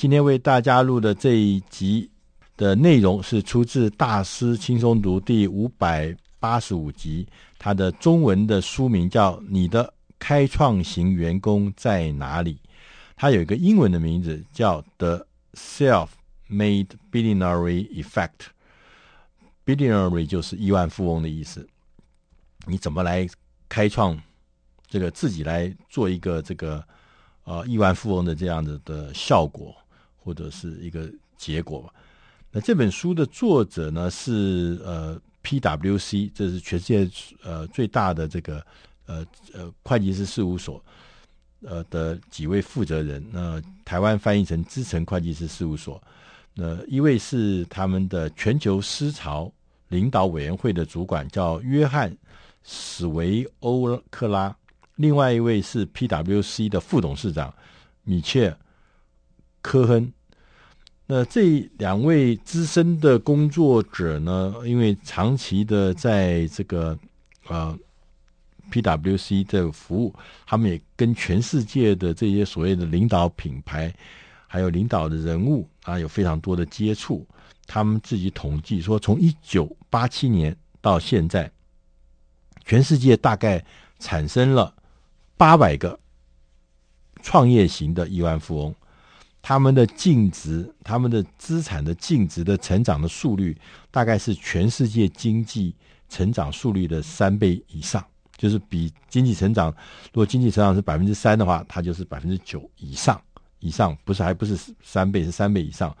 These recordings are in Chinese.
今天为大家录的这一集的内容是出自《大师轻松读》第五百八十五集，它的中文的书名叫《你的开创型员工在哪里》，它有一个英文的名字叫《The Self-Made Billionaire Effect》，Billionaire 就是亿万富翁的意思。你怎么来开创这个自己来做一个这个？呃，亿万富翁的这样子的效果，或者是一个结果吧。那这本书的作者呢是呃 PwC，这是全世界呃最大的这个呃呃会计师事务所呃的几位负责人。那台湾翻译成资诚会计师事务所。那一位是他们的全球思潮领导委员会的主管，叫约翰史维欧克拉。另外一位是 PwC 的副董事长米切·科亨。那这两位资深的工作者呢，因为长期的在这个呃 PwC 的服务，他们也跟全世界的这些所谓的领导品牌，还有领导的人物啊，有非常多的接触。他们自己统计说，从一九八七年到现在，全世界大概产生了。八百个创业型的亿万富翁，他们的净值、他们的资产的净值的成长的速率，大概是全世界经济成长速率的三倍以上。就是比经济成长，如果经济成长是百分之三的话，它就是百分之九以上。以上不是还不是三倍，是三倍以上。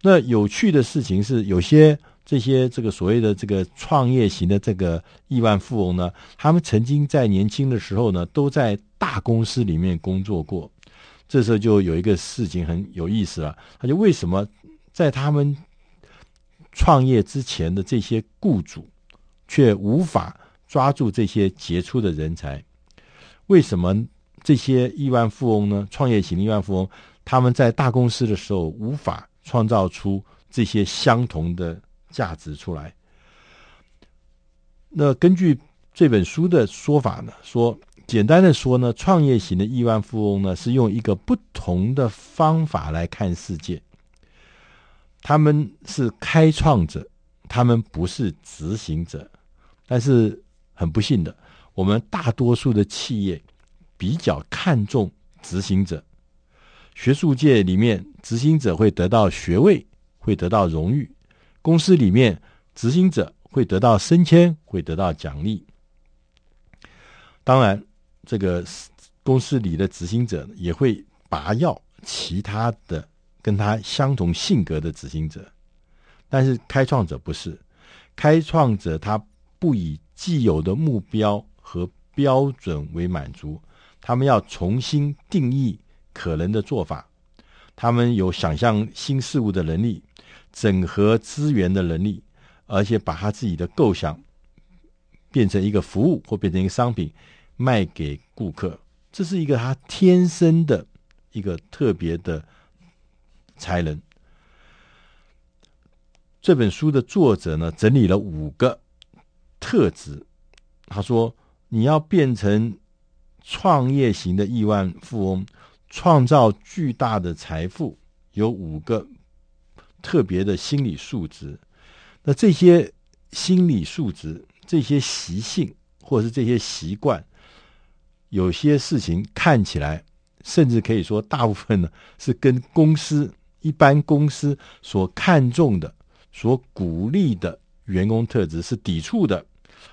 那有趣的事情是，有些。这些这个所谓的这个创业型的这个亿万富翁呢，他们曾经在年轻的时候呢，都在大公司里面工作过。这时候就有一个事情很有意思了，他就为什么在他们创业之前的这些雇主，却无法抓住这些杰出的人才？为什么这些亿万富翁呢？创业型亿万富翁，他们在大公司的时候无法创造出这些相同的。价值出来。那根据这本书的说法呢，说简单的说呢，创业型的亿万富翁呢，是用一个不同的方法来看世界。他们是开创者，他们不是执行者。但是很不幸的，我们大多数的企业比较看重执行者。学术界里面，执行者会得到学位，会得到荣誉。公司里面，执行者会得到升迁，会得到奖励。当然，这个公司里的执行者也会拔掉其他的跟他相同性格的执行者。但是，开创者不是，开创者他不以既有的目标和标准为满足，他们要重新定义可能的做法，他们有想象新事物的能力。整合资源的能力，而且把他自己的构想变成一个服务或变成一个商品卖给顾客，这是一个他天生的一个特别的才能。这本书的作者呢，整理了五个特质。他说：“你要变成创业型的亿万富翁，创造巨大的财富，有五个。”特别的心理素质，那这些心理素质、这些习性或者是这些习惯，有些事情看起来，甚至可以说大部分呢是跟公司一般公司所看重的、所鼓励的员工特质是抵触的。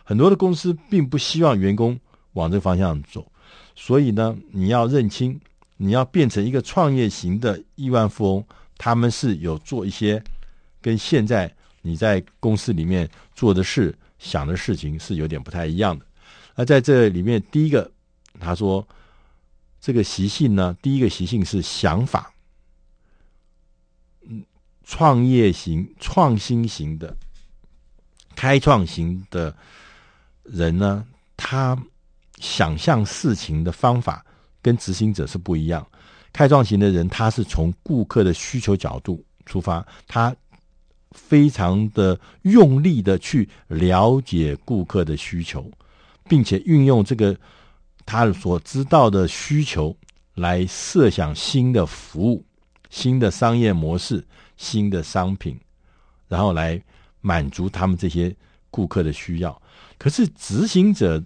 很多的公司并不希望员工往这个方向走，所以呢，你要认清，你要变成一个创业型的亿万富翁。他们是有做一些跟现在你在公司里面做的事、想的事情是有点不太一样的。那在这里面，第一个他说这个习性呢，第一个习性是想法。嗯，创业型、创新型的、开创型的人呢，他想象事情的方法跟执行者是不一样。开创型的人，他是从顾客的需求角度出发，他非常的用力的去了解顾客的需求，并且运用这个他所知道的需求来设想新的服务，新的商业模式、新的商品，然后来满足他们这些顾客的需要。可是执行者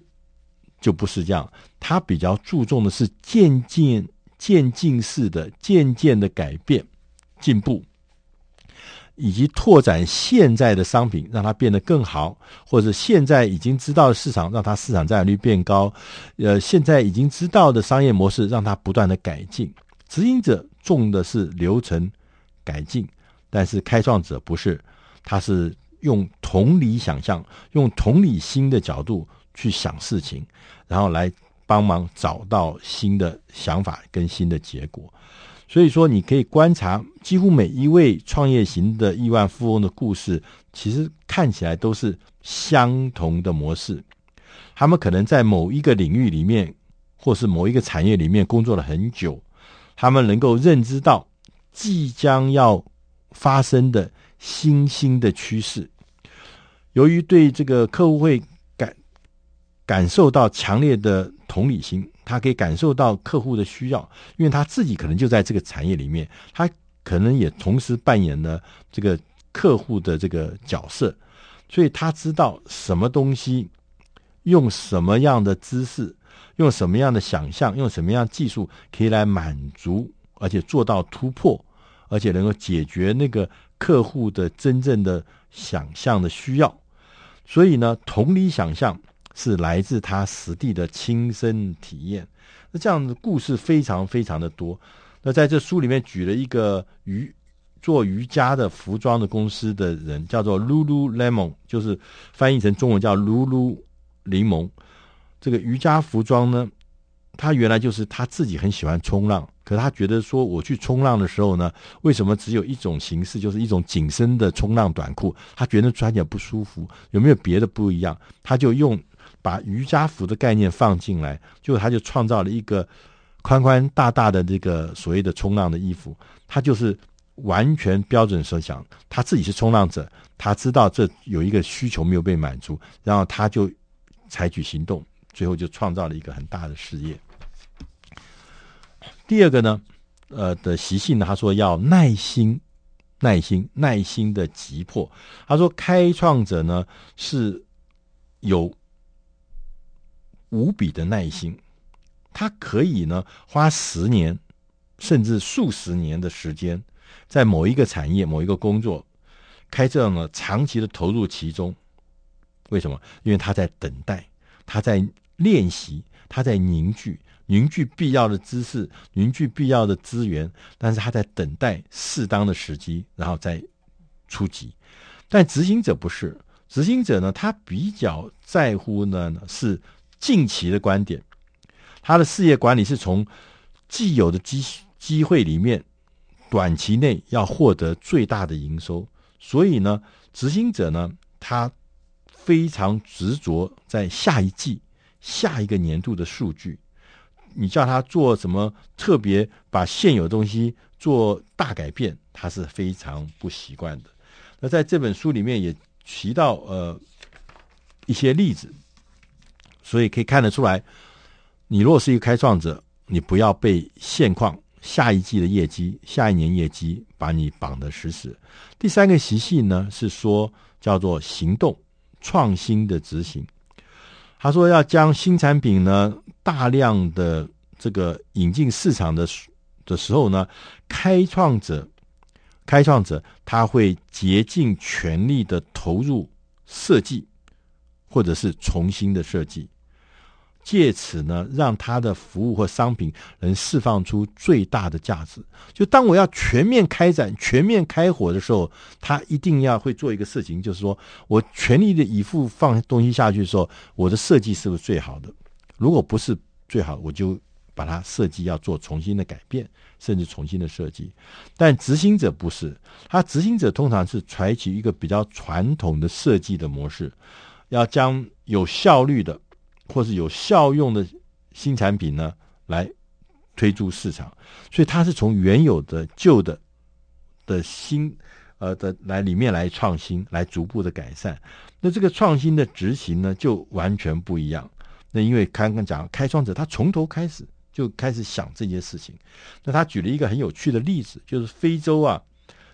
就不是这样，他比较注重的是渐进、渐进式的、渐渐的改变、进步。以及拓展现在的商品，让它变得更好，或者现在已经知道的市场，让它市场占有率变高。呃，现在已经知道的商业模式，让它不断的改进。执行者重的是流程改进，但是开创者不是，他是用同理想象，用同理心的角度去想事情，然后来帮忙找到新的想法跟新的结果。所以说，你可以观察几乎每一位创业型的亿万富翁的故事，其实看起来都是相同的模式。他们可能在某一个领域里面，或是某一个产业里面工作了很久，他们能够认知到即将要发生的新兴的趋势。由于对这个客户会感感受到强烈的同理心。他可以感受到客户的需要，因为他自己可能就在这个产业里面，他可能也同时扮演了这个客户的这个角色，所以他知道什么东西用什么样的姿势，用什么样的想象，用什么样技术可以来满足，而且做到突破，而且能够解决那个客户的真正的想象的需要。所以呢，同理想象。是来自他实地的亲身体验，那这样的故事非常非常的多。那在这书里面举了一个瑜做瑜伽的服装的公司的人，叫做 Lululemon，就是翻译成中文叫 Lulu 柠檬。这个瑜伽服装呢，他原来就是他自己很喜欢冲浪，可他觉得说，我去冲浪的时候呢，为什么只有一种形式，就是一种紧身的冲浪短裤？他觉得穿起来不舒服，有没有别的不一样？他就用。把瑜伽服的概念放进来，就他就创造了一个宽宽大大的这个所谓的冲浪的衣服。他就是完全标准设想，他自己是冲浪者，他知道这有一个需求没有被满足，然后他就采取行动，最后就创造了一个很大的事业。第二个呢，呃的习性呢，他说要耐心、耐心、耐心的急迫。他说开创者呢是有。无比的耐心，他可以呢花十年甚至数十年的时间，在某一个产业、某一个工作，开这样的长期的投入其中。为什么？因为他在等待，他在练习，他在凝聚、凝聚必要的知识、凝聚必要的资源，但是他在等待适当的时机，然后再出击。但执行者不是，执行者呢，他比较在乎呢是。近期的观点，他的事业管理是从既有的机机会里面，短期内要获得最大的营收。所以呢，执行者呢，他非常执着在下一季、下一个年度的数据。你叫他做什么特别把现有东西做大改变，他是非常不习惯的。那在这本书里面也提到呃一些例子。所以可以看得出来，你若是一个开创者，你不要被现况、下一季的业绩、下一年业绩把你绑得死死。第三个习性呢，是说叫做行动创新的执行。他说要将新产品呢大量的这个引进市场的的时候呢，开创者开创者他会竭尽全力的投入设计，或者是重新的设计。借此呢，让他的服务或商品能释放出最大的价值。就当我要全面开展、全面开火的时候，他一定要会做一个事情，就是说我全力的以赴放东西下去的时候，我的设计是不是最好的？如果不是最好，我就把它设计要做重新的改变，甚至重新的设计。但执行者不是，他执行者通常是采取一个比较传统的设计的模式，要将有效率的。或是有效用的新产品呢，来推出市场，所以它是从原有的旧的的新呃的来里面来创新，来逐步的改善。那这个创新的执行呢，就完全不一样。那因为刚刚讲开创者，他从头开始，就开始想这件事情。那他举了一个很有趣的例子，就是非洲啊，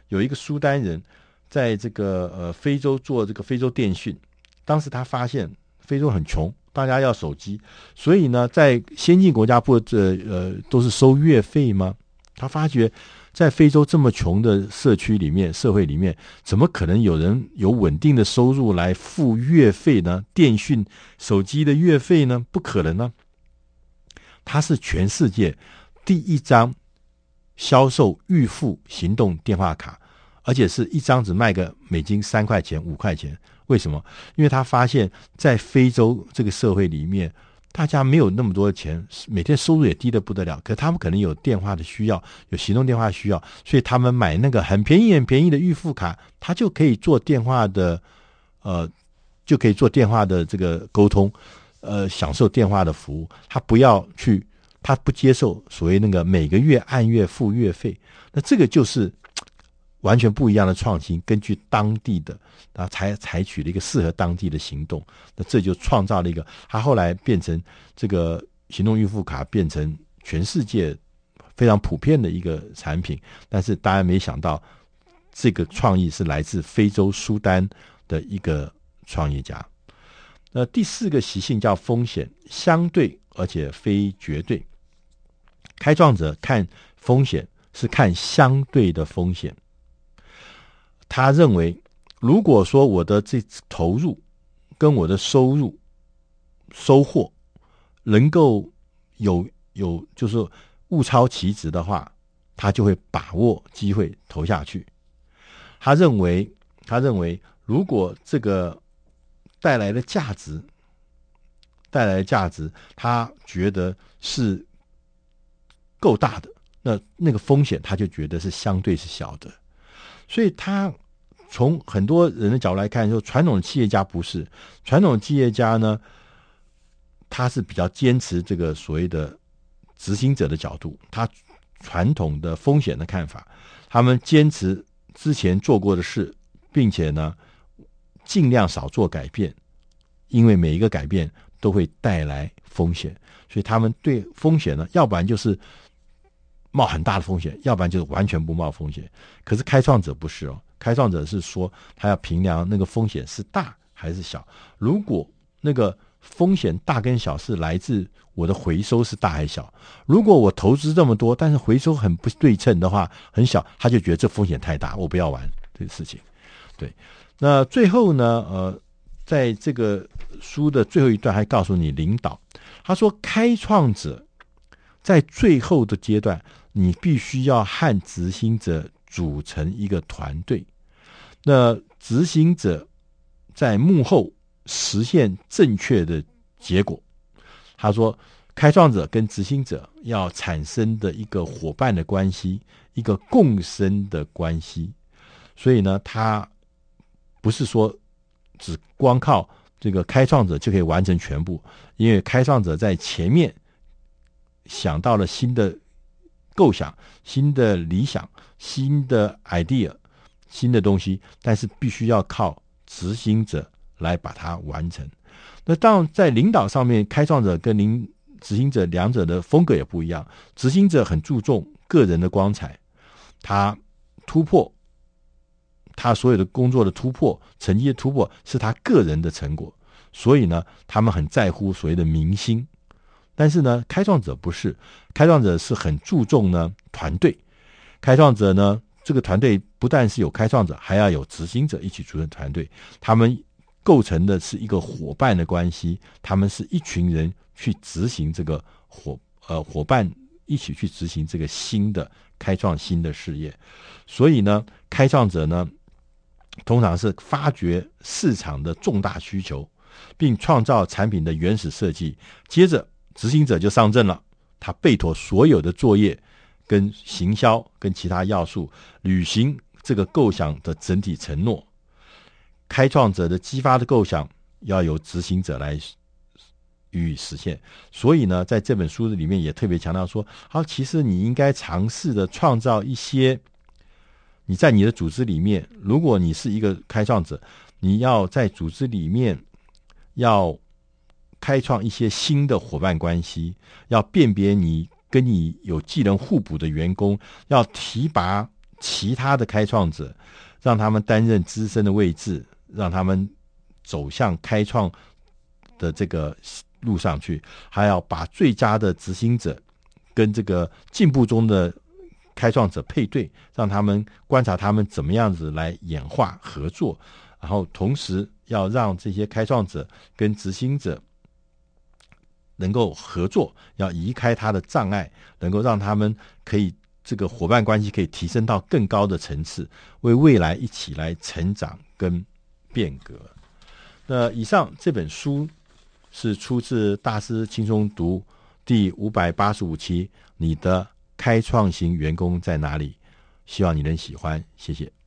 有一个苏丹人在这个呃非洲做这个非洲电讯。当时他发现非洲很穷，大家要手机，所以呢，在先进国家不这呃都是收月费吗？他发觉。在非洲这么穷的社区里面、社会里面，怎么可能有人有稳定的收入来付月费呢？电讯、手机的月费呢？不可能呢。它是全世界第一张销售预付行动电话卡，而且是一张只卖个美金三块钱、五块钱。为什么？因为他发现，在非洲这个社会里面。大家没有那么多钱，每天收入也低得不得了。可他们可能有电话的需要，有行动电话需要，所以他们买那个很便宜、很便宜的预付卡，他就可以做电话的，呃，就可以做电话的这个沟通，呃，享受电话的服务。他不要去，他不接受所谓那个每个月按月付月费。那这个就是。完全不一样的创新，根据当地的，啊才采取了一个适合当地的行动，那这就创造了一个，他后来变成这个行动预付卡，变成全世界非常普遍的一个产品。但是大家没想到，这个创意是来自非洲苏丹的一个创业家。那第四个习性叫风险相对，而且非绝对。开创者看风险是看相对的风险。他认为，如果说我的这投入跟我的收入收获能够有有就是物超其值的话，他就会把握机会投下去。他认为，他认为如果这个带来的价值带来的价值，他觉得是够大的，那那个风险他就觉得是相对是小的。所以，他从很多人的角度来看，说传统的企业家不是传统的企业家呢，他是比较坚持这个所谓的执行者的角度，他传统的风险的看法，他们坚持之前做过的事，并且呢，尽量少做改变，因为每一个改变都会带来风险，所以他们对风险呢，要不然就是。冒很大的风险，要不然就是完全不冒风险。可是开创者不是哦，开创者是说他要评量那个风险是大还是小。如果那个风险大跟小是来自我的回收是大还是小，如果我投资这么多，但是回收很不对称的话，很小，他就觉得这风险太大，我不要玩这个事情。对，那最后呢，呃，在这个书的最后一段还告诉你领导，他说开创者在最后的阶段。你必须要和执行者组成一个团队，那执行者在幕后实现正确的结果。他说，开创者跟执行者要产生的一个伙伴的关系，一个共生的关系。所以呢，他不是说只光靠这个开创者就可以完成全部，因为开创者在前面想到了新的。构想新的理想、新的 idea、新的东西，但是必须要靠执行者来把它完成。那当，在领导上面，开创者跟领执行者两者的风格也不一样。执行者很注重个人的光彩，他突破他所有的工作的突破、成绩的突破是他个人的成果，所以呢，他们很在乎所谓的明星。但是呢，开创者不是，开创者是很注重呢团队。开创者呢，这个团队不但是有开创者，还要有执行者一起组成团队。他们构成的是一个伙伴的关系，他们是一群人去执行这个伙呃伙伴一起去执行这个新的开创新的事业。所以呢，开创者呢，通常是发掘市场的重大需求，并创造产品的原始设计，接着。执行者就上阵了，他背妥所有的作业、跟行销、跟其他要素，履行这个构想的整体承诺。开创者的激发的构想要由执行者来予以实现。所以呢，在这本书里面也特别强调说：好，其实你应该尝试着创造一些你在你的组织里面，如果你是一个开创者，你要在组织里面要开创一些新的伙伴关系，要辨别你跟你有技能互补的员工，要提拔其他的开创者，让他们担任资深的位置，让他们走向开创的这个路上去，还要把最佳的执行者跟这个进步中的开创者配对，让他们观察他们怎么样子来演化合作，然后同时要让这些开创者跟执行者。能够合作，要移开他的障碍，能够让他们可以这个伙伴关系可以提升到更高的层次，为未来一起来成长跟变革。那以上这本书是出自《大师轻松读》第五百八十五期，你的开创型员工在哪里？希望你能喜欢，谢谢。